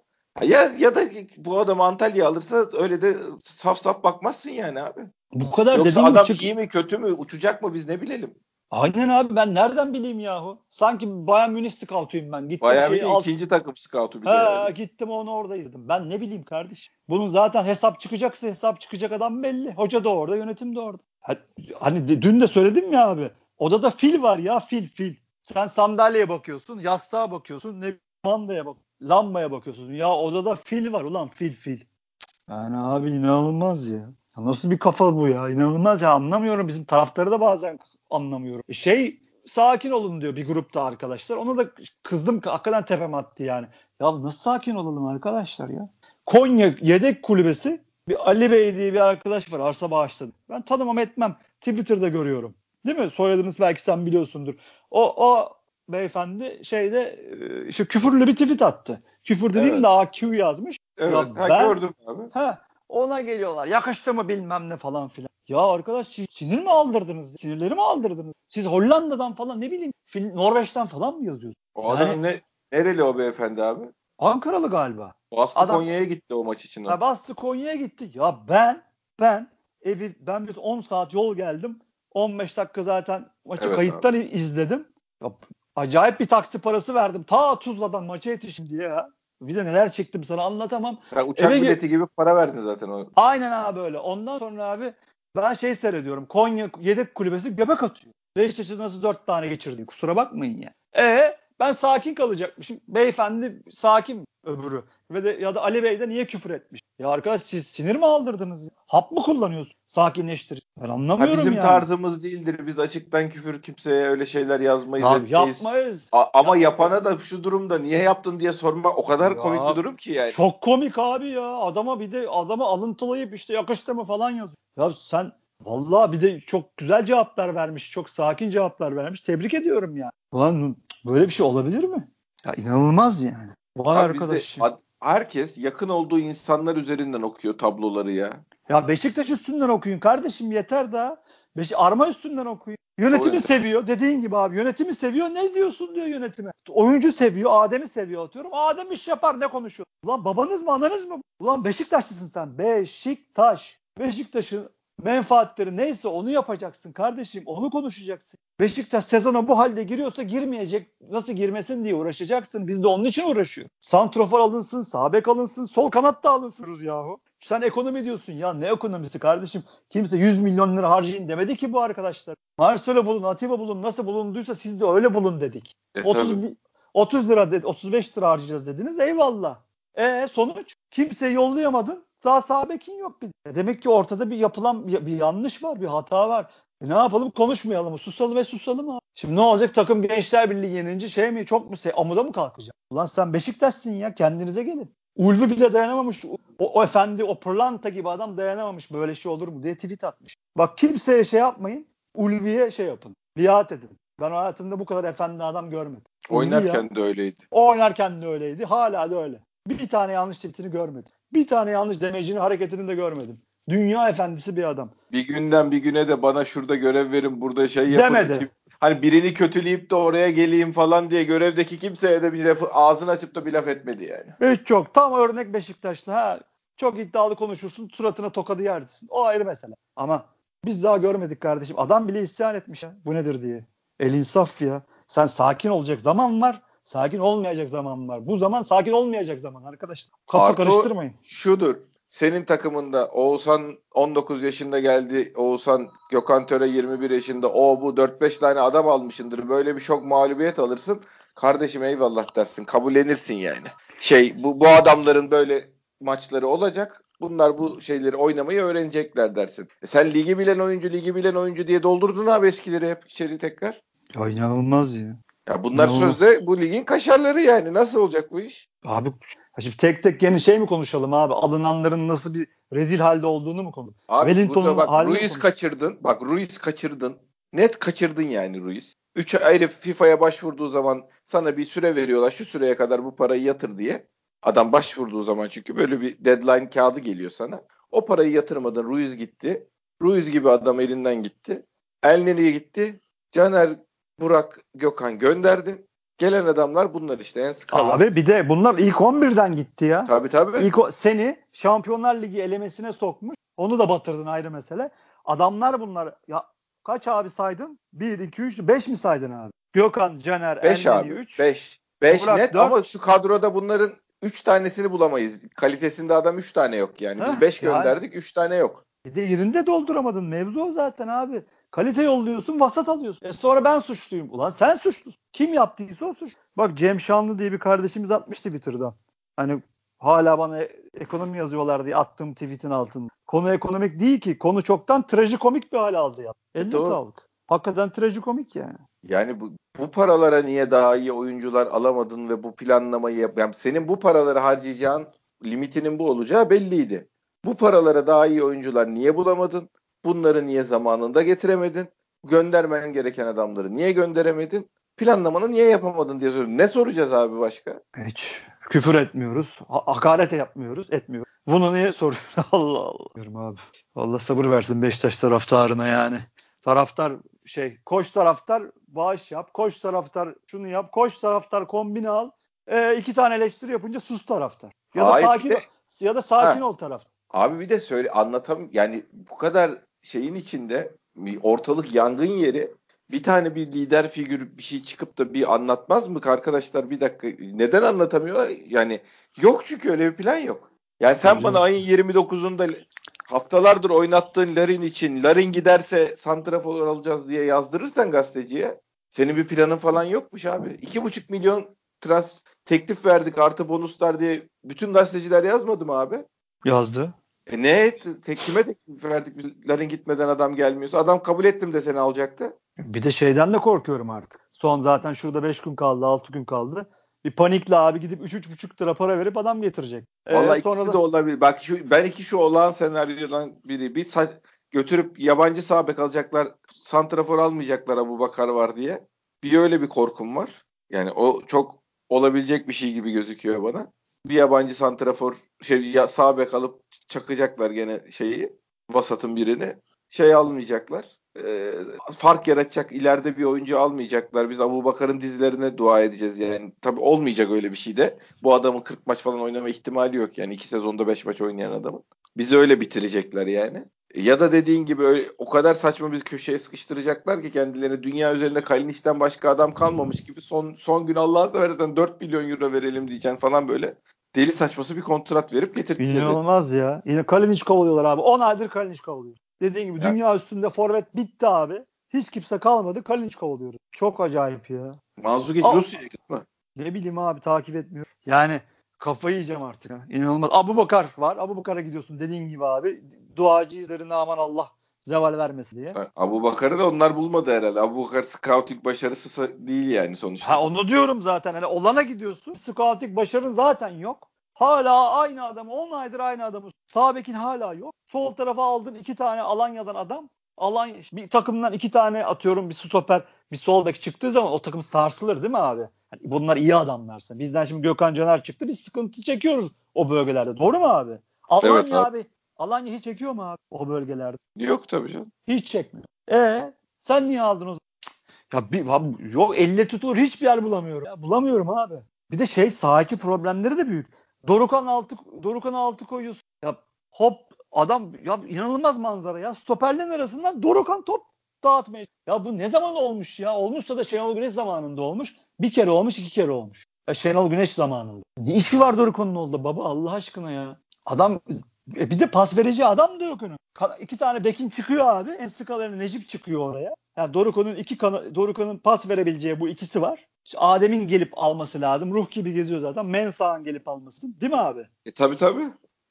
Ya ya da bu adam Antalya alırsa öyle de saf saf bakmazsın yani abi. Bu kadar Yoksa dediğim adam çık. iyi mi kötü mü uçacak mı biz ne bilelim. Aynen abi ben nereden bileyim yahu? Sanki Bayern Münih scout'uyum ben. Gittim şeyi bir alt- ikinci takım scoutu bir de. Ha, yani. gittim onu orada izledim. Ben ne bileyim kardeş. Bunun zaten hesap çıkacaksa hesap çıkacak adam belli. Hoca da orada, yönetim de orada. Ha- Hani dün de söyledim ya abi. Odada fil var ya fil fil. Sen sandalyeye bakıyorsun, yastığa bakıyorsun, ne mandaya bak, lambaya bakıyorsun. Ya odada fil var ulan fil fil. Yani abi inanılmaz ya. Ya Nasıl bir kafa bu ya? İnanılmaz ya anlamıyorum. Bizim taraftarı da bazen anlamıyorum. E Şey sakin olun diyor bir grupta arkadaşlar. Ona da kızdım hakikaten tepem attı yani. Ya nasıl sakin olalım arkadaşlar ya? Konya yedek kulübesi bir Ali Bey diye bir arkadaş var arsa bağışladı. Ben tanımam etmem. Twitter'da görüyorum. Değil mi? Soyadınız belki sen biliyorsundur. O, o beyefendi şeyde e, işte küfürlü bir tweet attı. Küfür dediğim Evet. de AQ yazmış. Evet, Ya ha, ben- gördüm abi. Ha ona geliyorlar. Yakıştı mı bilmem ne falan filan. Ya arkadaş siz sinir mi aldırdınız? Sinirleri mi aldırdınız? Siz Hollanda'dan falan ne bileyim Fin- Norveç'ten falan mı yazıyorsunuz? O adam Yani- ne nereli o beyefendi abi? Ankaralı galiba. Bastı Adam- Konya'ya gitti o maç için. Ha, bastı Konya'ya gitti. Ya ben ben evi ben bir 10 saat yol geldim. 15 dakika zaten maçı Evet kayıttan i- izledim. Ya, acayip bir taksi parası verdim. Ta Tuzla'dan maça yetişim diye ya. Bir de neler çektim sana anlatamam. Ha, uçak eve bileti gibi para verdin zaten o. Aynen abi öyle. Ondan sonra abi ben şey seyrediyorum. Konya yedek kulübesi göbek atıyor. Beşiktaş'ı nasıl dört tane geçirdi? Kusura bakmayın ya. E ben sakin kalacakmışım. Beyefendi sakin öbürü. Ve de ya da Ali Bey de niye küfür etmiş? Ya arkadaş siz sinir mi aldırdınız? Hap mı kullanıyorsun? Sakinleştir. Ben Ha, anlamıyorum bizim yani. tarzımız değildir. Biz açıktan küfür kimseye öyle şeyler yazmayız. Ya etmeyiz. yapmayız. A- ama Ya- yapana da şu durumda niye yaptın diye sormak o kadar Ya- komik bir durum ki yani. Çok komik abi ya. Adama bir de adamı alıntılayıp işte yakıştı mı falan yazıyor. Ya sen vallahi bir de çok güzel cevaplar vermiş. Çok sakin cevaplar vermiş. Tebrik ediyorum ya. Ulan böyle bir şey olabilir mi? Ya inanılmaz yani. Vay arkadaş. ad- herkes yakın olduğu insanlar üzerinden okuyor tabloları ya. Ya Beşiktaş üstünden okuyun kardeşim yeter daha. Beş Arma üstünden okuyun. Yönetimi Doğru. seviyor. Dediğin gibi abi yönetimi seviyor. Ne diyorsun diyor yönetime. Oyuncu seviyor. Adem'i seviyor atıyorum. Adem iş yapar ne konuşuyor? Ulan babanız mı ananız mı? Ulan Beşiktaşlısın sen. Beşiktaş. Beşiktaş'ın menfaatleri neyse onu yapacaksın kardeşim. Onu konuşacaksın. Beşiktaş sezona bu halde giriyorsa girmeyecek. Nasıl girmesin diye uğraşacaksın. Biz de onun için uğraşıyoruz. Santrofor alınsın, sağ bek alınsın, sol kanat da alınsın yahu. Sen ekonomi diyorsun ya ne ekonomisi kardeşim? Kimse 100 milyon lira harcayın demedi ki bu arkadaşlar. Marcelo bulun, Atiba bulun nasıl bulunduysa siz de öyle bulun dedik. E, 30, tabii. mi- 30 lira dedi, 35 lira harcayacağız dediniz. Eyvallah. E sonuç kimseyi yollayamadın. Daha sağ bekin yok bir. de. Demek ki ortada bir yapılan bir, yanlış var, bir hata var. E ne yapalım konuşmayalım mı? Susalım ve susalım abi. Şimdi ne olacak takım Gençler Birliği yenince şey mi çok mu se amuda mı kalkacak? Ulan sen Beşiktaş'sın ya kendinize gelin. Ulvi bile dayanamamış. O, o efendi o pırlanta gibi adam dayanamamış. Böyle şey olur mu diye tweet atmış. Bak kimseye şey yapmayın. Ulvi'ye şey yapın. Biat edin. Ben hayatımda bu kadar efendi adam görmedim. Ulvi ya. Oynarken de öyleydi. O oynarken de öyleydi. Hala da öyle. Bir tane yanlış tweetini görmedim. Bir tane yanlış demecini hareketini de görmedim. Dünya efendisi bir adam. Bir günden bir güne de bana şurada görev verin burada şey yapın. Demedi. Kim- Hani birini kötüleyip de oraya geleyim falan diye görevdeki kimseye de bir lafı ağzını açıp da bir laf etmedi yani. Hiç çok. Tam örnek Beşiktaş'ta. Ha, Çok iddialı konuşursun. Suratına tokadı yersin. O ayrı mesele. Ama biz daha görmedik kardeşim. Adam bile isyan etmiş ya. Bu nedir diye. El insaf ya. Sen sakin olacak zaman var. Sakin olmayacak zaman var. Bu zaman sakin olmayacak zaman arkadaşlar. Kafa Arto karıştırmayın. Şudur. Senin takımında Oğuzhan 19 yaşında geldi. Oğuzhan Gökhan Töre 21 yaşında. O bu 4-5 tane adam almışındır. Böyle bir şok mağlubiyet alırsın. Kardeşim eyvallah dersin. Kabullenirsin yani. Şey bu, bu adamların böyle maçları olacak. Bunlar bu şeyleri oynamayı öğrenecekler dersin. E sen ligi bilen oyuncu, ligi bilen oyuncu diye doldurdun abi eskileri hep içeri tekrar. Ya inanılmaz ya. Ya bunlar sözde bu ligin kaşarları yani. Nasıl olacak bu iş? Abi şimdi tek tek yeni şey mi konuşalım abi? Alınanların nasıl bir rezil halde olduğunu mu konuşalım? Abi Wellington'un bak Ruiz kaçırdın. Bak Ruiz kaçırdın. Net kaçırdın yani Ruiz. Üç ayrı FIFA'ya başvurduğu zaman sana bir süre veriyorlar. Şu süreye kadar bu parayı yatır diye. Adam başvurduğu zaman çünkü böyle bir deadline kağıdı geliyor sana. O parayı yatırmadın. Ruiz gitti. Ruiz gibi adam elinden gitti. El nereye gitti? Caner, Burak, Gökhan gönderdin. Gelen adamlar bunlar işte en skala. Abi bir de bunlar ilk 11'den gitti ya. Tabii tabii. İlk o, seni Şampiyonlar Ligi elemesine sokmuş. Onu da batırdın ayrı mesele. Adamlar bunlar. Ya kaç abi saydın? 1, 2, 3, 5 mi saydın abi? Gökhan, Caner, 5 Elneni abi. 3. 5. 5 Burak net dört. ama şu kadroda bunların 3 tanesini bulamayız. Kalitesinde adam 3 tane yok yani. Biz Heh, 5 yani. gönderdik 3 tane yok. Bir de yerinde dolduramadın. Mevzu o zaten abi. Kalite yolluyorsun, vasat alıyorsun. E sonra ben suçluyum. Ulan sen suçlusun. Kim yaptıysa o suç. Bak Cem Şanlı diye bir kardeşimiz atmış Twitter'dan. Hani hala bana e- ekonomi yazıyorlar diye attığım tweetin altında. Konu ekonomik değil ki. Konu çoktan trajikomik bir hale aldı ya. Eline doğru. sağlık. Hakikaten trajikomik yani. Yani bu, bu paralara niye daha iyi oyuncular alamadın ve bu planlamayı yap. Yani senin bu paraları harcayacağın limitinin bu olacağı belliydi. Bu paralara daha iyi oyuncular niye bulamadın? Bunları niye zamanında getiremedin? Göndermen gereken adamları niye gönderemedin? Planlamanı niye yapamadın diye soruyorum. Ne soracağız abi başka? Hiç küfür etmiyoruz. ha- hakaret yapmıyoruz. Etmiyoruz. Bunu niye soruyorsun? Allah Allah. Diyorum abi. Allah sabır versin Beşiktaş taraftarına yani. Taraftar şey koş taraftar bağış yap. Koş taraftar şunu yap. Koş taraftar kombine al. E, iki tane eleştiri yapınca sus taraftar. Ya da Hayır, sakin de- ya da sakin Ha. ol taraftar. Abi bir de söyle anlatam yani bu kadar şeyin içinde ortalık yangın yeri bir tane bir lider figür bir şey çıkıp da bir anlatmaz mı arkadaşlar bir dakika neden anlatamıyor yani yok çünkü öyle bir plan yok. Yani sen Öyle bana mi? ayın 29'unda haftalardır oynattığın Larin için Larin giderse santrafor alacağız diye yazdırırsan gazeteciye senin bir planın falan yokmuş abi. 2,5 milyon trans teklif verdik artı bonuslar diye bütün gazeteciler yazmadı mı abi? Yazdı. E ne? Te, kime teklif verdik? biz? Larin gitmeden adam gelmiyorsa. Adam kabul ettim de seni alacaktı. Bir de şeyden de korkuyorum artık. Son zaten şurada 5 gün kaldı, 6 gün kaldı. Bir panikle abi gidip 3-3,5 lira para verip adam getirecek. Ee, Vallahi sonra ikisi da- de olabilir. Bak şu, ben iki şu olağan senaryodan biri. Bir sa- götürüp yabancı sahabe kalacaklar. Santrafor almayacaklar Abu Bakar var diye. Bir öyle bir korkum var. Yani o çok olabilecek bir şey gibi gözüküyor bana. Bir yabancı santrafor şey ya, sağ bek alıp çakacaklar gene şeyi. Vasatın birini. Şey almayacaklar. Ee, fark yaratacak ileride bir oyuncu almayacaklar. Biz Abu Bakar'ın dizilerine dua edeceğiz yani. Tabii olmayacak öyle bir şey de. Bu adamın 40 maç falan oynama ihtimali yok yani. iki sezonda 5 maç oynayan adamın. Bizi öyle bitirecekler yani. Ya da dediğin gibi öyle, o kadar saçma bir köşeye sıkıştıracaklar ki kendilerini dünya üzerinde Kalinic'ten başka adam kalmamış gibi son son gün Allah'a seversen 4 milyon euro verelim diyeceksin falan böyle. Deli saçması bir kontrat verip getirteceğiz. İnanılmaz ya. Yine Kalinic kovalıyorlar abi. 10 aydır Kalinic kovalıyor. Dediğin gibi Ya. dünya üstünde forvet bitti abi. Hiç kimse kalmadı. Kalinic kovalıyoruz. Çok acayip ya. Manzukic. Rusya'ya gitme. Ne bileyim abi takip etmiyorum. Yani kafayı yiyeceğim artık. Ya. İnanılmaz. Abu Bakar var. Abu Bakar'a gidiyorsun dediğin gibi abi. Duacı izlerine aman Allah zeval vermesin diye. Abu Bakar'ı da onlar bulmadı herhalde. Abu Bakar scouting başarısı değil yani sonuçta. Ha onu diyorum zaten. Hani olana gidiyorsun. Scouting başarın zaten yok. Hala aynı adamı 10 aydır aynı adamı. Sağ bekin hala yok. Sol tarafa aldın iki tane Alanya'dan adam. Alanya bir takımdan iki tane atıyorum bir stoper bir sol bek çıktığı zaman o takım sarsılır değil mi abi? Hani bunlar iyi adamlarsa. Bizden şimdi Gökhan Caner çıktı. Biz sıkıntı çekiyoruz o bölgelerde. Doğru mu abi? Alanya Evet abi. abi. Alanya hiç çekiyor mu abi o bölgelerde? Yok tabii canım. Hiç çekmiyor. E sen niye aldın o zaman? Ya bir, abi, yok elle tutulur hiçbir yer bulamıyorum. Ya, bulamıyorum abi. Bir de şey saha içi problemleri de büyük. Dorukan altı Dorukan altı koyuyorsun. Ya hop adam ya inanılmaz manzara ya. Stoperlerin arasından Dorukan top dağıtmaya. Ya bu ne zaman olmuş ya? Olmuşsa da Şenol Güneş zamanında olmuş. Bir kere olmuş, iki kere olmuş. Ya Şenol Güneş zamanında. Ne işi var Dorukan'ın oldu baba Allah aşkına ya. Adam e bir de pas verici adam da yok onun. İki tane bekin çıkıyor abi. En sıkalarını Necip çıkıyor oraya. Yani Dorukan'ın iki Dorukan'ın pas verebileceği bu ikisi var. İşte Adem'in gelip alması lazım. Ruh gibi geziyor zaten. Mensah'ın gelip alması. Değil mi abi? E tabi tabi.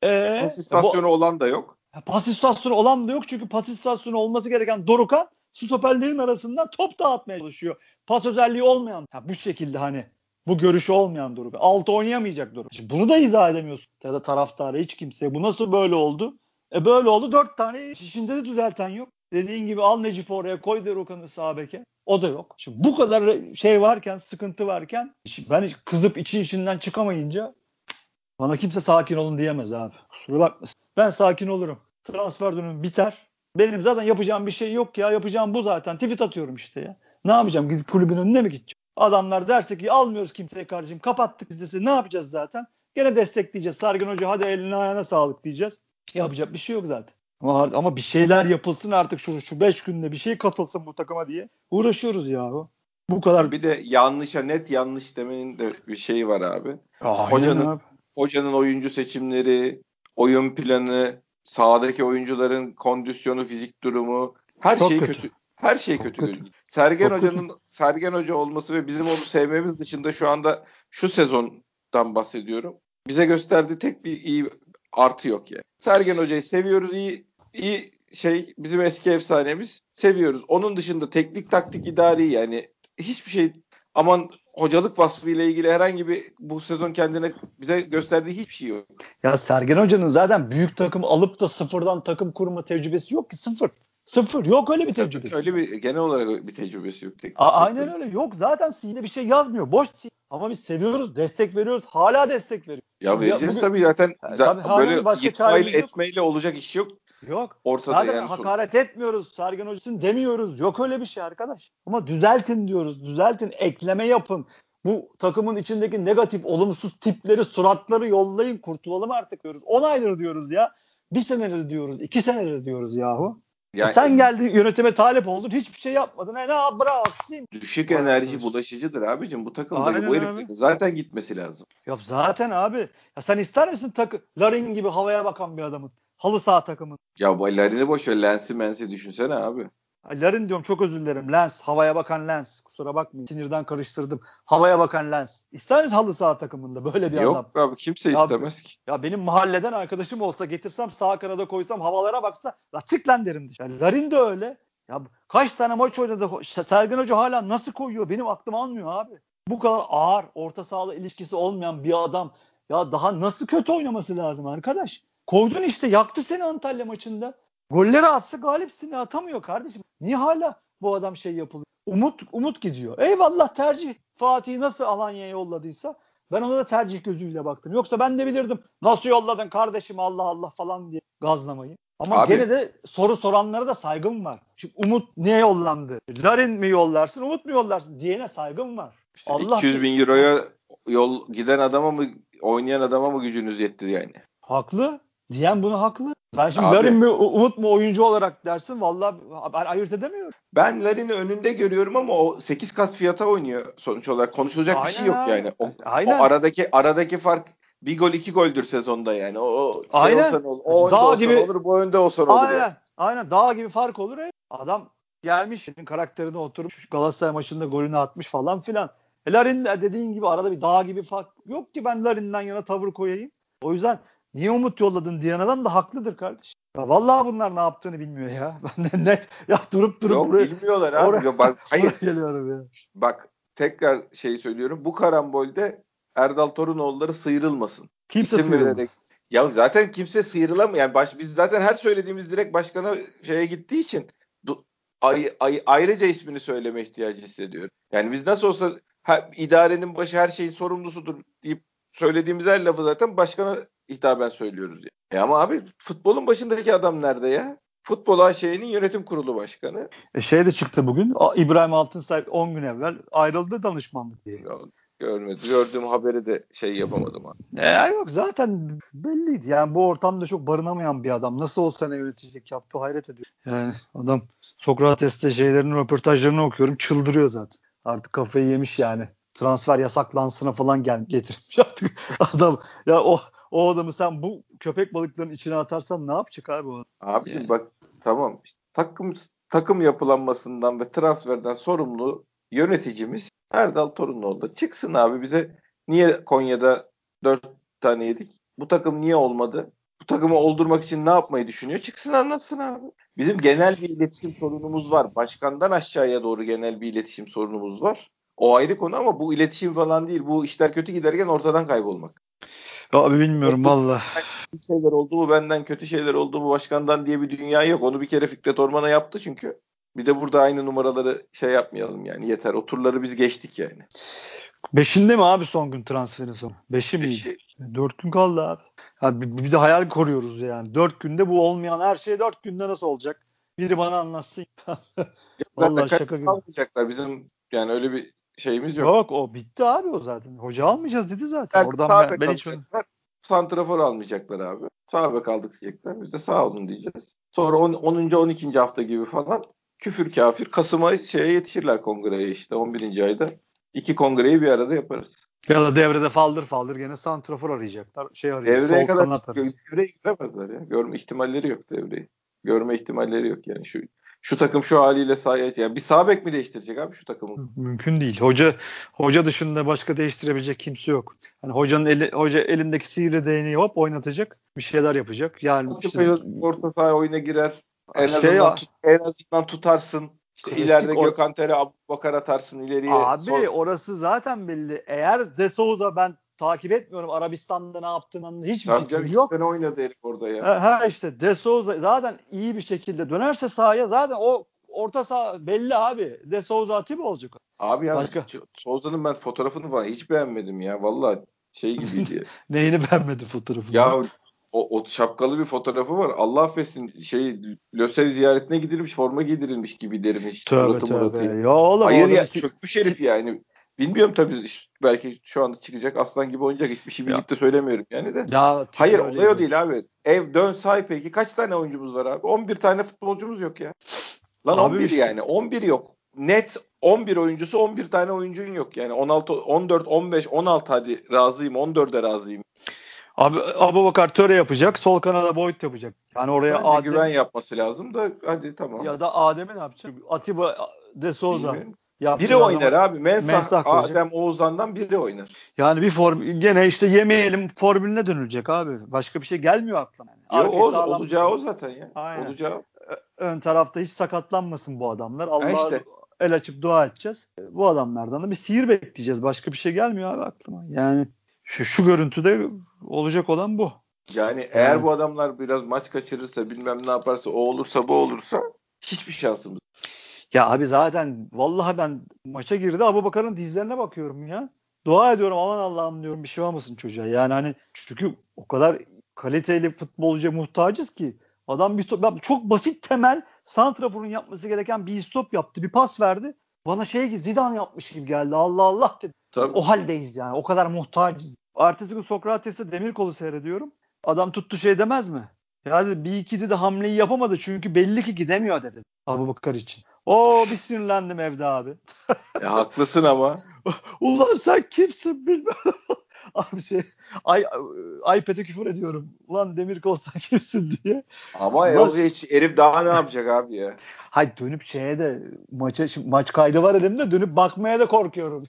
Ee, pas istasyonu bu, olan da yok. Pas istasyonu olan da yok çünkü pas istasyonu olması gereken Dorukan stoperlerin arasından top dağıtmaya çalışıyor. Pas özelliği olmayan. Ha, bu şekilde hani bu görüşü olmayan Doruk. Altı oynayamayacak Doruk. Şimdi bunu da izah edemiyorsun. Ya da taraftarı hiç kimse. Bu nasıl böyle oldu? E böyle oldu. Dört tane işinde de düzelten yok. Dediğin gibi al Necip oraya koy Dorukan'ı sağ beke. O da yok. Şimdi bu kadar şey varken, sıkıntı varken ben kızıp için içinden çıkamayınca bana kimse sakin olun diyemez abi. Kusura bakmasın. Ben sakin olurum. Transfer dönemi biter. Benim zaten yapacağım bir şey yok ya. Yapacağım bu zaten. Tweet atıyorum işte ya. Ne yapacağım? Gidip kulübün önüne mi gideceğim? Adamlar derse ki almıyoruz kimseye kardeşim kapattık listesi ne yapacağız zaten? Gene destekleyeceğiz. Sargın Hoca hadi eline ayağına sağlık diyeceğiz. Yapacak bir şey yok zaten. Ama, ama bir şeyler yapılsın artık şu şu 5 günde bir şey katılsın bu takıma diye uğraşıyoruz ya. Bu kadar. Bir de yanlışa net yanlış demenin de bir şeyi var abi. Aynen hocanın abi. hocanın oyuncu seçimleri, oyun planı, sahadaki oyuncuların kondisyonu, fizik durumu her Çok şey kötü. kötü. Her şey kötü. kötü. görünüyor. Sergen Çok Hoca'nın Sergen Hoca olması ve bizim onu sevmemiz dışında şu anda şu sezondan bahsediyorum. Bize gösterdiği tek bir iyi artı yok yani. Sergen Hoca'yı seviyoruz. iyi iyi şey bizim eski efsanemiz. Seviyoruz. Onun dışında teknik taktik idari yani hiçbir şey aman hocalık vasfıyla ilgili herhangi bir bu sezon kendine bize gösterdiği hiçbir şey yok. Ya Sergen Hoca'nın zaten büyük takım alıp da sıfırdan takım kurma tecrübesi yok ki sıfır. Sıfır. Yok öyle bir tecrübesi. Öyle bir genel olarak bir tecrübesi yok. Teknik. A- aynen öyle. Yok zaten C'de bir şey yazmıyor. Boş C. Ama biz seviyoruz, destek veriyoruz. Hala destek veriyoruz. Ya vereceğiz bugün- tabii zaten za- tabii, böyle başka yıkmayla etmeyle olacak iş yok. Yok. Ortada Zaten yani hakaret etmiyoruz. Sergen Hoca'sın demiyoruz. Yok öyle bir şey arkadaş. Ama düzeltin diyoruz. Düzeltin. Ekleme yapın. Bu takımın içindeki negatif, olumsuz tipleri, suratları yollayın. Kurtulalım artık diyoruz. 10 aydır diyoruz ya. Bir senedir diyoruz. iki senedir diyoruz yahu. Yani Sen geldin yönetime talip oldun. Hiçbir şey yapmadın. E ne yap bravo aksiyim. düşük Vay enerji bulaşıcıdır abicim. Bu takımda bu heriflerin zaten gitmesi lazım. Ya zaten abi. Ya sen ister misin takı Larin gibi havaya bakan bir adamın? Halı saha takımın. Ya bu ellerini boş ver. Lensi mensi düşünsene abi. Larin diyorum çok özür dilerim. Lens. Havaya bakan Lens. Kusura bakmayın. Sinirden karıştırdım. Havaya bakan Lens. İster misin halı saha takımında böyle bir Yok adam? abi kimse Ya- istemez ki. Ya benim mahalleden arkadaşım olsa getirsem sağ kanada koysam havalara baksa la çık lan derim. Yani Larin de öyle. Ya kaç tane maç oynadı. Sergen Hoca hala nasıl koyuyor? Benim aklım almıyor abi. Bu kadar ağır, orta sahalı ilişkisi olmayan bir adam ya daha nasıl kötü oynaması lazım arkadaş? Koydun işte yaktı seni Antalya maçında. Golleri atsa galipsin atamıyor kardeşim. Niye hala bu adam şey yapılıyor? Umut umut gidiyor. Eyvallah tercih. Fatih'i nasıl Alanya'ya yolladıysa ben ona da tercih gözüyle baktım. Yoksa ben de bilirdim. Nasıl yolladın kardeşim Allah Allah falan diye gazlamayı. Ama Abi- gene de soru soranlara da saygım var. Çünkü Umut niye yollandı? Larin mi yollarsın, Umut mu yollarsın diyene saygım var. İşte Allah 200 bin euroya yol giden adama mı oynayan adama mı gücünüz yetti yani? Haklı. Diyen bunu haklı. Ben şimdi Abi- Larin mi Umut mu oyuncu olarak dersin vallahi ben ayırt edemiyorum. Ben Larin'i önünde görüyorum ama o 8 kat fiyata oynuyor sonuç olarak. Konuşulacak bir şey Aynen yok abi. yani. O, Aynen. o aradaki aradaki fark bir gol iki goldür sezonda yani. O, şey Aynen. olsa ne olur, o Dağ gibi- olur, bu önde olsa ne olur. Aynen. yani. Aynen. Dağ gibi fark olur. ya. Adam gelmiş karakterine oturmuş Galatasaray maçında golünü atmış falan filan. E Larin de dediğin gibi arada bir dağ gibi fark yok ki ben Larin'den yana tavır koyayım. O yüzden niye Umut yolladın diyen adam da haklıdır kardeş. Ya vallahi bunlar ne yaptığını bilmiyor ya. Ben net ya durup durup Yok buraya, bilmiyorlar abi. oraya- Ya bak, hayır geliyorum ya. bak tekrar şey söylüyorum. Bu karambolde Erdal Torunoğulları sıyrılmasın. Kimse İsim sıyrılmaz. vererek. Ya zaten kimse sıyrılamıyor. Yani baş, biz zaten her söylediğimiz direkt başkana şeye gittiği için du- ay, ay, ayrıca ismini söyleme ihtiyacı hissediyorum. Yani biz nasıl olsa ha, idarenin başı her şeyin sorumlusudur deyip söylediğimiz her lafı zaten başkana hitaben söylüyoruz. Yani. E ama abi futbolun başındaki adam nerede ya? Futbol AŞ'nin yönetim kurulu başkanı. E şey de çıktı bugün. İbrahim Altınsay 10 gün evvel ayrıldı danışmanlık diye. Ya, Görmedim. Gördüğüm haberi de şey yapamadım abi. Ya yok zaten belliydi. Yani bu ortamda çok barınamayan bir adam. Nasıl olsa ne yöneticilik yaptı hayret ediyor. Yani adam Sokrates'te şeylerin röportajlarını okuyorum çıldırıyor zaten. Artık kafayı yemiş yani. Transfer yasaklansına falan gel getirmiş artık adam. Ya o o adamı sen bu köpek balıklarının içine atarsan ne yapacak abi o? Abicim yani. bak tamam işte takım takım yapılanmasından ve transferden sorumlu yöneticimiz Erdal Torunoğlu. Çıksın abi bize niye Konya'da 4 tane yedik? Bu takım niye olmadı? Bu takımı oldurmak için ne yapmayı düşünüyor? Çıksın anlatsın abi. Bizim genel bir iletişim sorunumuz var. Başkandan aşağıya doğru genel bir iletişim sorunumuz var. O ayrı konu ama bu iletişim falan değil. Bu işler kötü giderken ortadan kaybolmak. Abi bilmiyorum valla. Şeyler oldu mu benden kötü şeyler oldu mu başkandan diye bir dünya yok. Onu bir kere Fikret Orman'a yaptı çünkü. Bir de burada aynı numaraları şey yapmayalım yani yeter. O turları biz geçtik yani. Beşinde mi abi son gün transferin sonu? Beşi? Beşi. Dört gün kaldı abi. Ya bir, de hayal koruyoruz yani. Dört günde bu olmayan her şey dört günde nasıl olacak? Biri bana anlatsın. Vallahi şaka gibi. Bizim yani öyle bir şeyimiz yok. Yok o bitti abi o zaten. Hoca almayacağız dedi zaten. Yani Oradan ben, ben hiç... Santrafor almayacaklar abi. Sağ bek aldık diyecekler. Biz de sağ olun diyeceğiz. Sonra 10. 10. 12. hafta gibi falan küfür kafir. Kasım'a şeye yetişirler kongreye işte 11. ayda. İki kongreyi bir arada yaparız. Ya da devrede faldır faldır gene santrafor arayacaklar. Şey arayacaklar. Devreye kadar devreye giremezler ya. Görme ihtimalleri yok devreyi. Görme ihtimalleri yok yani. Şu şu takım şu haliyle sahaya yani bir sağ bek mi değiştirecek abi şu takımı? Mümkün değil. Hoca hoca dışında başka değiştirebilecek kimse yok. Hani hocanın eli, hoca elindeki sihirli değneği hop oynatacak. Bir şeyler yapacak. Yani işte, orta saha oyuna girer. En şey azından, tut, en azından tutarsın. İşte ileride or- Gökhan Tere Bakar atarsın ileriye. Abi sor- orası zaten belli. Eğer De Souza ben takip etmiyorum Arabistan'da ne yaptığını hiçbir Tabii fikrim yok. Sene oynadı herif orada ya. Ha, ha işte De Souza zaten iyi bir şekilde dönerse sahaya zaten o orta saha belli abi. De Souza Atiba olacak. Abi ya Başka... Souza'nın ben fotoğrafını falan hiç beğenmedim ya. Vallahi şey gibiydi. Neyini beğenmedin fotoğrafını? Ya o, o şapkalı bir fotoğrafı var. Allah affetsin şey Lösev ziyaretine gidilmiş forma giydirilmiş gibi dermiş. Tövbe tövbe. Ya oğlum, Hayır ya bir... çökmüş herif yani. Bilmiyorum tabii belki şu anda çıkacak aslan gibi oynayacak. Hiçbir şey bilip de söylemiyorum yani de. Ya, Hayır olay o değil abi. Ev dön say peki kaç tane oyuncumuz var abi? 11 tane futbolcumuz yok ya. Lan abi 11 işte. yani 11 yok. Net 11 oyuncusu 11 tane oyuncun yok yani 16 14 15 16 hadi razıyım 14'e razıyım. Abi Abu Bakar töre yapacak. Sol kanada Boyd yapacak. Yani oraya Bence Adem güven yapması lazım da hadi tamam. Ya da Adem'e ne yapacak? Atiba De Souza. Biri oynar abi. Mensah, Mensah Adem Oğuzhan'dan biri oynar. Yani bir form gene işte yemeyelim formülüne dönülecek abi. Başka bir şey gelmiyor aklıma. Yani. Yo, o, olacağı o zaten ya. Aynen. Olacağı. Ön tarafta hiç sakatlanmasın bu adamlar. Allah işte. el açıp dua edeceğiz. Bu adamlardan da bir sihir bekleyeceğiz. Başka bir şey gelmiyor abi aklıma. Yani şu, şu görüntüde olacak olan bu. Yani, yani eğer bu adamlar biraz maç kaçırırsa bilmem ne yaparsa o olursa bu olursa hiçbir şansımız. Ya abi zaten vallahi ben maça girdi Abu Bakar'ın dizlerine bakıyorum ya. Dua ediyorum aman Allah'ım diyorum bir şey olmasın çocuğa. Yani hani çünkü o kadar kaliteli futbolcuya muhtacız ki adam bir stop, çok basit temel santraforun yapması gereken bir stop yaptı. Bir pas verdi. Bana şey gibi Zidane yapmış gibi geldi. Allah Allah dedi. Tabii. O haldeyiz yani. O kadar muhtacız. Ertesi gün Sokrates'te demir kolu seyrediyorum. Adam tuttu şey demez mi? Yani bir iki de hamleyi yapamadı çünkü belli ki gidemiyor dedi. Abu Bakar için. O bir sinirlendim evde abi. ya haklısın ama. Ulan sen kimsin bilmem. Abi şey ay, iPad'e küfür ediyorum. Ulan demir kolsan kimsin diye. Ama Ulan, hiç herif daha ne yapacak abi ya? Hay dönüp şeye de maça şimdi maç kaydı var elimde dönüp bakmaya da korkuyorum.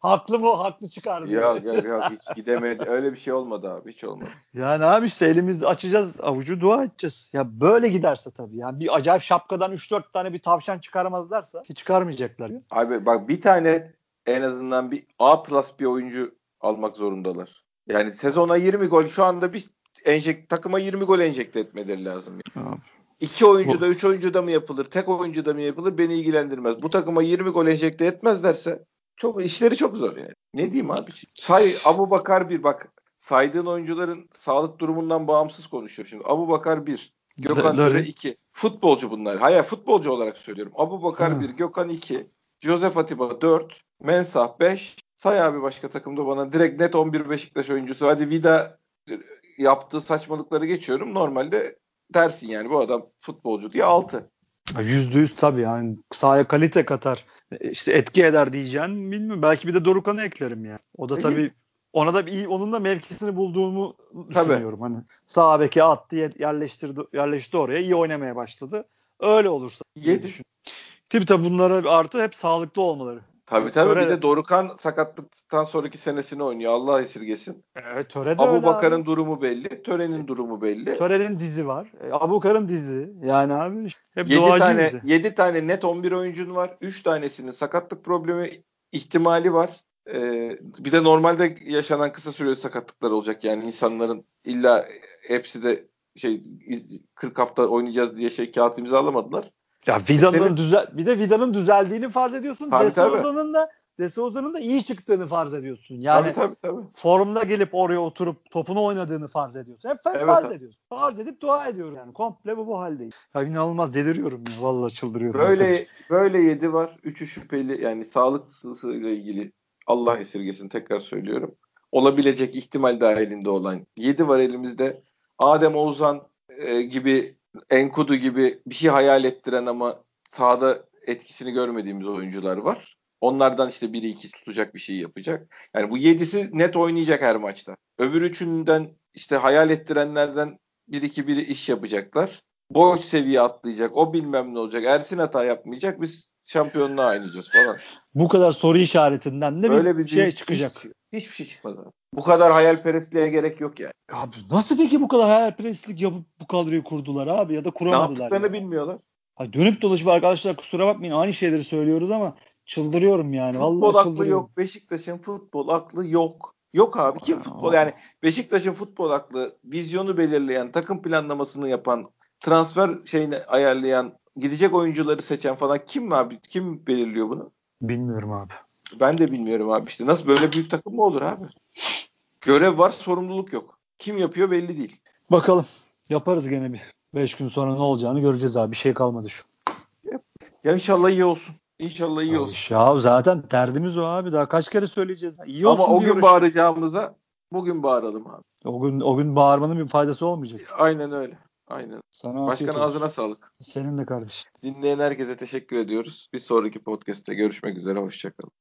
haklı mı? Haklı çıkar diye. Yok yok yok hiç gidemedi. Öyle bir şey olmadı abi. Hiç olmadı. Yani abi işte elimizi açacağız avucu dua edeceğiz. Ya böyle giderse tabii. Yani bir acayip şapkadan 3-4 tane bir tavşan çıkarmazlarsa ki çıkarmayacaklar. Ya. Abi bak bir tane en azından bir A plus bir oyuncu almak zorundalar. Yani sezona 20 gol şu anda bir enjek takıma 20 gol enjekte etmeleri lazım. Yani. Abi. İki oyuncu da, üç oyuncu da mı yapılır, tek oyuncu da mı yapılır beni ilgilendirmez. Bu takıma 20 gol enjekte etmezlerse çok işleri çok zor yani. Ne diyeyim abi? Say Abu Bakar bir bak saydığın oyuncuların sağlık durumundan bağımsız konuşuyor şimdi. Abu Bakar bir, Gökhan Töre iki. Futbolcu bunlar. Hayır futbolcu olarak söylüyorum. Abu Bakar bir, Gökhan iki, Josef Atiba dört, Mensah beş, Say abi başka takımda bana. Direkt net 11 Beşiktaş oyuncusu. Hadi Vida yaptığı saçmalıkları geçiyorum. Normalde dersin yani bu adam futbolcu diye 6. Yüzde yüz tabii yani sahaya kalite katar. E, işte etki eder diyeceğim bilmiyorum. Belki bir de Dorukan'ı eklerim yani. O da tabii ona da bir onun da mevkisini bulduğumu tabii. düşünüyorum. Hani sağ beke attı yerleştirdi yerleşti oraya iyi oynamaya başladı. Öyle olursa diye düşün. Tabii tabii bunlara artı hep sağlıklı olmaları. Tabii tabii Töre bir de Dorukan sakatlıktan sonraki senesini oynuyor. Allah esirgesin. Evet Töre de Abu Bakar'ın durumu belli. Töre'nin durumu belli. Töre'nin dizi var. E, Abu Bakar'ın dizi. Yani abi hep 7 tane, dizi. 7 tane net 11 oyuncun var. 3 tanesinin sakatlık problemi ihtimali var. Ee, bir de normalde yaşanan kısa süreli sakatlıklar olacak. Yani insanların illa hepsi de şey 40 hafta oynayacağız diye şey kağıt imzalamadılar. Ya Vidal'ın düzel bir de Vidal'ın düzeldiğini farz ediyorsun. Tabii, Desouza'nın da Desouza'nın da iyi çıktığını farz ediyorsun. Yani tabii, tabii, tabii. formda gelip oraya oturup topunu oynadığını farz ediyorsun. Hep, evet, farz tabii. ediyorsun. Farz edip dua ediyorum yani. Komple bu bu haldeyiz. Ya inanılmaz deliriyorum ya. Vallahi çıldırıyorum. Böyle arkadaş. böyle yedi var. Üçü şüpheli yani sağlıksızlığıyla ilgili Allah esirgesin tekrar söylüyorum. Olabilecek ihtimal dahilinde olan 7 var elimizde. Adem Oğuzhan e, gibi Enkudu gibi bir şey hayal ettiren ama sahada etkisini görmediğimiz oyuncular var. Onlardan işte biri ikisi tutacak bir şey yapacak. Yani bu yedisi net oynayacak her maçta. Öbür üçünden işte hayal ettirenlerden bir iki biri iş yapacaklar. Boş seviye atlayacak. O bilmem ne olacak. Ersin hata yapmayacak. Biz şampiyonluğa oynayacağız falan. Bu kadar soru işaretinden de Böyle bir, bir şey çıkacak. Hiç, hiçbir şey çıkmadı. Bu kadar hayalperestliğe gerek yok yani. Abi nasıl peki bu kadar hayalperestlik yapıp bu kadroyu kurdular abi ya da kuramadılar? Ne yaptıklarını yani. bilmiyorlar. Ha, dönüp dolaşıp arkadaşlar kusura bakmayın aynı şeyleri söylüyoruz ama çıldırıyorum yani. Futbol Vallahi aklı yok. Beşiktaş'ın futbol aklı yok. Yok abi kim futbol yani Beşiktaş'ın futbol aklı vizyonu belirleyen, takım planlamasını yapan, transfer şeyini ayarlayan, gidecek oyuncuları seçen falan kim abi? Kim belirliyor bunu? Bilmiyorum abi. Ben de bilmiyorum abi işte. Nasıl böyle büyük takım mı olur abi? Görev var, sorumluluk yok. Kim yapıyor belli değil. Bakalım. Yaparız gene bir. 5 gün sonra ne olacağını göreceğiz abi. Bir şey kalmadı şu. Ya inşallah iyi olsun. İnşallah iyi olsun. Ya zaten derdimiz o abi. Daha kaç kere söyleyeceğiz. İyi olsun Ama o gün bağıracağımıza bugün bağıralım abi. O gün o gün bağırmanın bir faydası olmayacak. Aynen öyle. Aynen. Sana Başkan ağzına sağlık. Senin de kardeşim. Dinleyen herkese teşekkür ediyoruz. Bir sonraki podcast'te görüşmek üzere. Hoşçakalın.